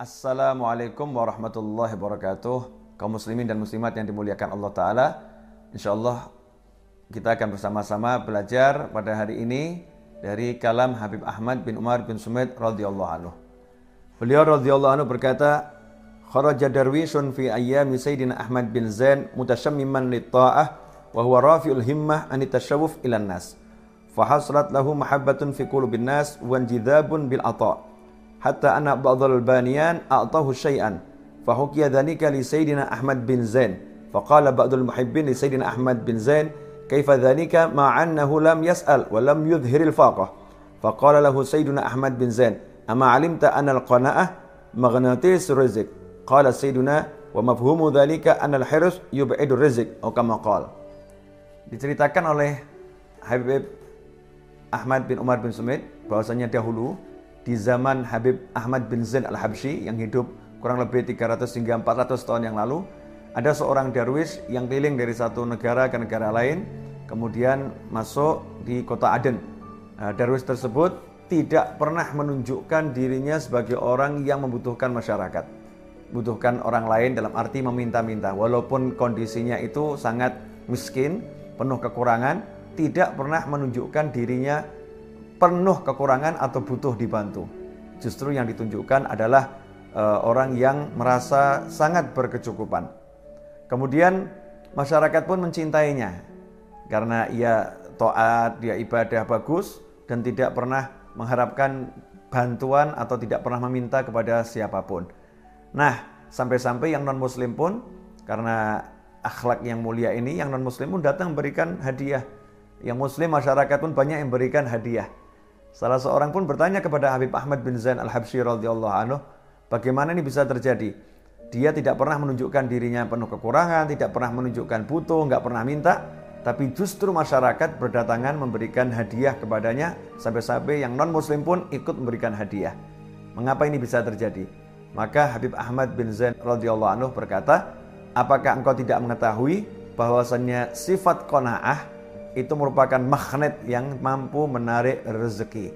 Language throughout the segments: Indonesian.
Assalamualaikum warahmatullahi wabarakatuh. Kaum muslimin dan muslimat yang dimuliakan Allah Ta'ala InsyaAllah kita akan bersama-sama belajar pada hari ini dari kalam Habib Ahmad bin Umar bin Sumit radhiyallahu anhu. Beliau radhiyallahu anhu berkata Kharaja darwishun fi ayyami Sayyidina Ahmad bin Zain mutashammiman li ta'ah wa huwa rafi'ul himmah an tashawuf ilan nas. Fahasrat lahu mahabbatun fi qulubin nas wa bil ata' حتى أن بعض البانيان أعطاه شيئا فحكي ذلك لسيدنا أحمد بن زين. فقال بعض المحبين لسيدنا أحمد بن زين كيف ذلك مع أنه لم يسأل ولم يظهر الفاقة؟ فقال له سيدنا أحمد بن زين أما علمت أن القناعة مغناطيس الرزق؟ قال سيدنا ومفهوم ذلك أن الحرص يبعد الرزق. أو كما قال. Diceritakan oleh Habib Ahmad bin Umar bin Sumit bahwasanya dahulu di zaman Habib Ahmad bin Zain al-Habsyi yang hidup kurang lebih 300 hingga 400 tahun yang lalu ada seorang darwis yang keliling dari satu negara ke negara lain kemudian masuk di kota Aden. Nah, darwis tersebut tidak pernah menunjukkan dirinya sebagai orang yang membutuhkan masyarakat membutuhkan orang lain dalam arti meminta-minta. Walaupun kondisinya itu sangat miskin penuh kekurangan tidak pernah menunjukkan dirinya penuh kekurangan atau butuh dibantu. Justru yang ditunjukkan adalah uh, orang yang merasa sangat berkecukupan. Kemudian masyarakat pun mencintainya karena ia toat, dia ibadah bagus dan tidak pernah mengharapkan bantuan atau tidak pernah meminta kepada siapa pun. Nah, sampai-sampai yang non-muslim pun karena akhlak yang mulia ini yang non-muslim pun datang memberikan hadiah yang muslim masyarakat pun banyak yang berikan hadiah. Salah seorang pun bertanya kepada Habib Ahmad bin Zain Al-Habsyi radhiyallahu anhu, bagaimana ini bisa terjadi? Dia tidak pernah menunjukkan dirinya penuh kekurangan, tidak pernah menunjukkan butuh, nggak pernah minta, tapi justru masyarakat berdatangan memberikan hadiah kepadanya sampai-sampai yang non-muslim pun ikut memberikan hadiah. Mengapa ini bisa terjadi? Maka Habib Ahmad bin Zain radhiyallahu anhu berkata, "Apakah engkau tidak mengetahui bahwasannya sifat qanaah itu merupakan magnet yang mampu menarik rezeki.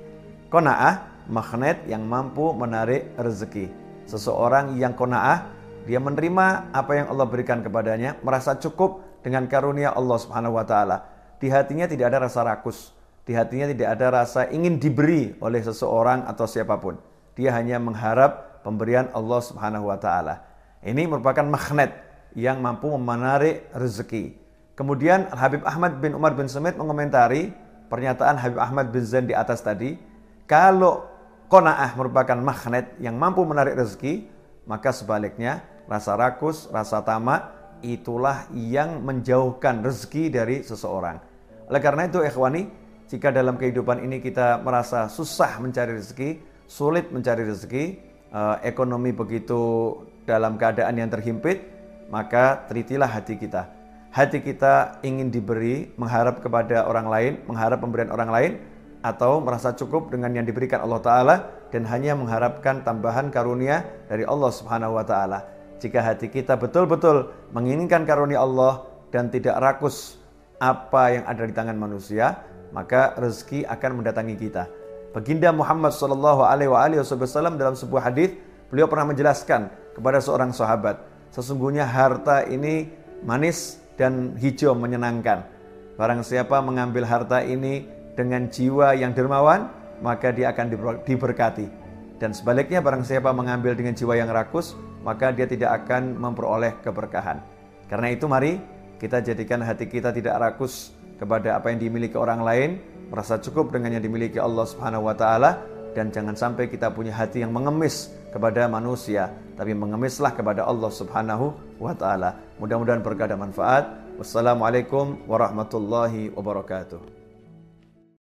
Kona'ah, magnet yang mampu menarik rezeki. Seseorang yang kona'ah, dia menerima apa yang Allah berikan kepadanya, merasa cukup dengan karunia Allah Subhanahu wa taala. Di hatinya tidak ada rasa rakus, di hatinya tidak ada rasa ingin diberi oleh seseorang atau siapa pun. Dia hanya mengharap pemberian Allah Subhanahu wa taala. Ini merupakan magnet yang mampu menarik rezeki. Kemudian Habib Ahmad bin Umar bin Semit mengomentari pernyataan Habib Ahmad bin Zain di atas tadi, kalau kona'ah merupakan magnet yang mampu menarik rezeki, maka sebaliknya rasa rakus, rasa tamak itulah yang menjauhkan rezeki dari seseorang. Oleh karena itu ikhwani, jika dalam kehidupan ini kita merasa susah mencari rezeki, sulit mencari rezeki, eh, ekonomi begitu dalam keadaan yang terhimpit, maka telitilah hati kita hati kita ingin diberi, mengharap kepada orang lain, mengharap pemberian orang lain, atau merasa cukup dengan yang diberikan Allah Ta'ala dan hanya mengharapkan tambahan karunia dari Allah Subhanahu wa Ta'ala. Jika hati kita betul-betul menginginkan karunia Allah dan tidak rakus apa yang ada di tangan manusia, maka rezeki akan mendatangi kita. Baginda Muhammad Shallallahu Alaihi Wasallam dalam sebuah hadis beliau pernah menjelaskan kepada seorang sahabat, sesungguhnya harta ini manis dan hijau menyenangkan. Barang siapa mengambil harta ini dengan jiwa yang dermawan, maka dia akan diberkati. Dan sebaliknya barang siapa mengambil dengan jiwa yang rakus, maka dia tidak akan memperoleh keberkahan. Karena itu mari kita jadikan hati kita tidak rakus kepada apa yang dimiliki orang lain, merasa cukup dengan yang dimiliki Allah Subhanahu wa taala dan jangan sampai kita punya hati yang mengemis kepada manusia, tapi mengemislah kepada Allah Subhanahu wa taala. Mudah-mudahan berkah dan manfaat. Wassalamualaikum warahmatullahi wabarakatuh.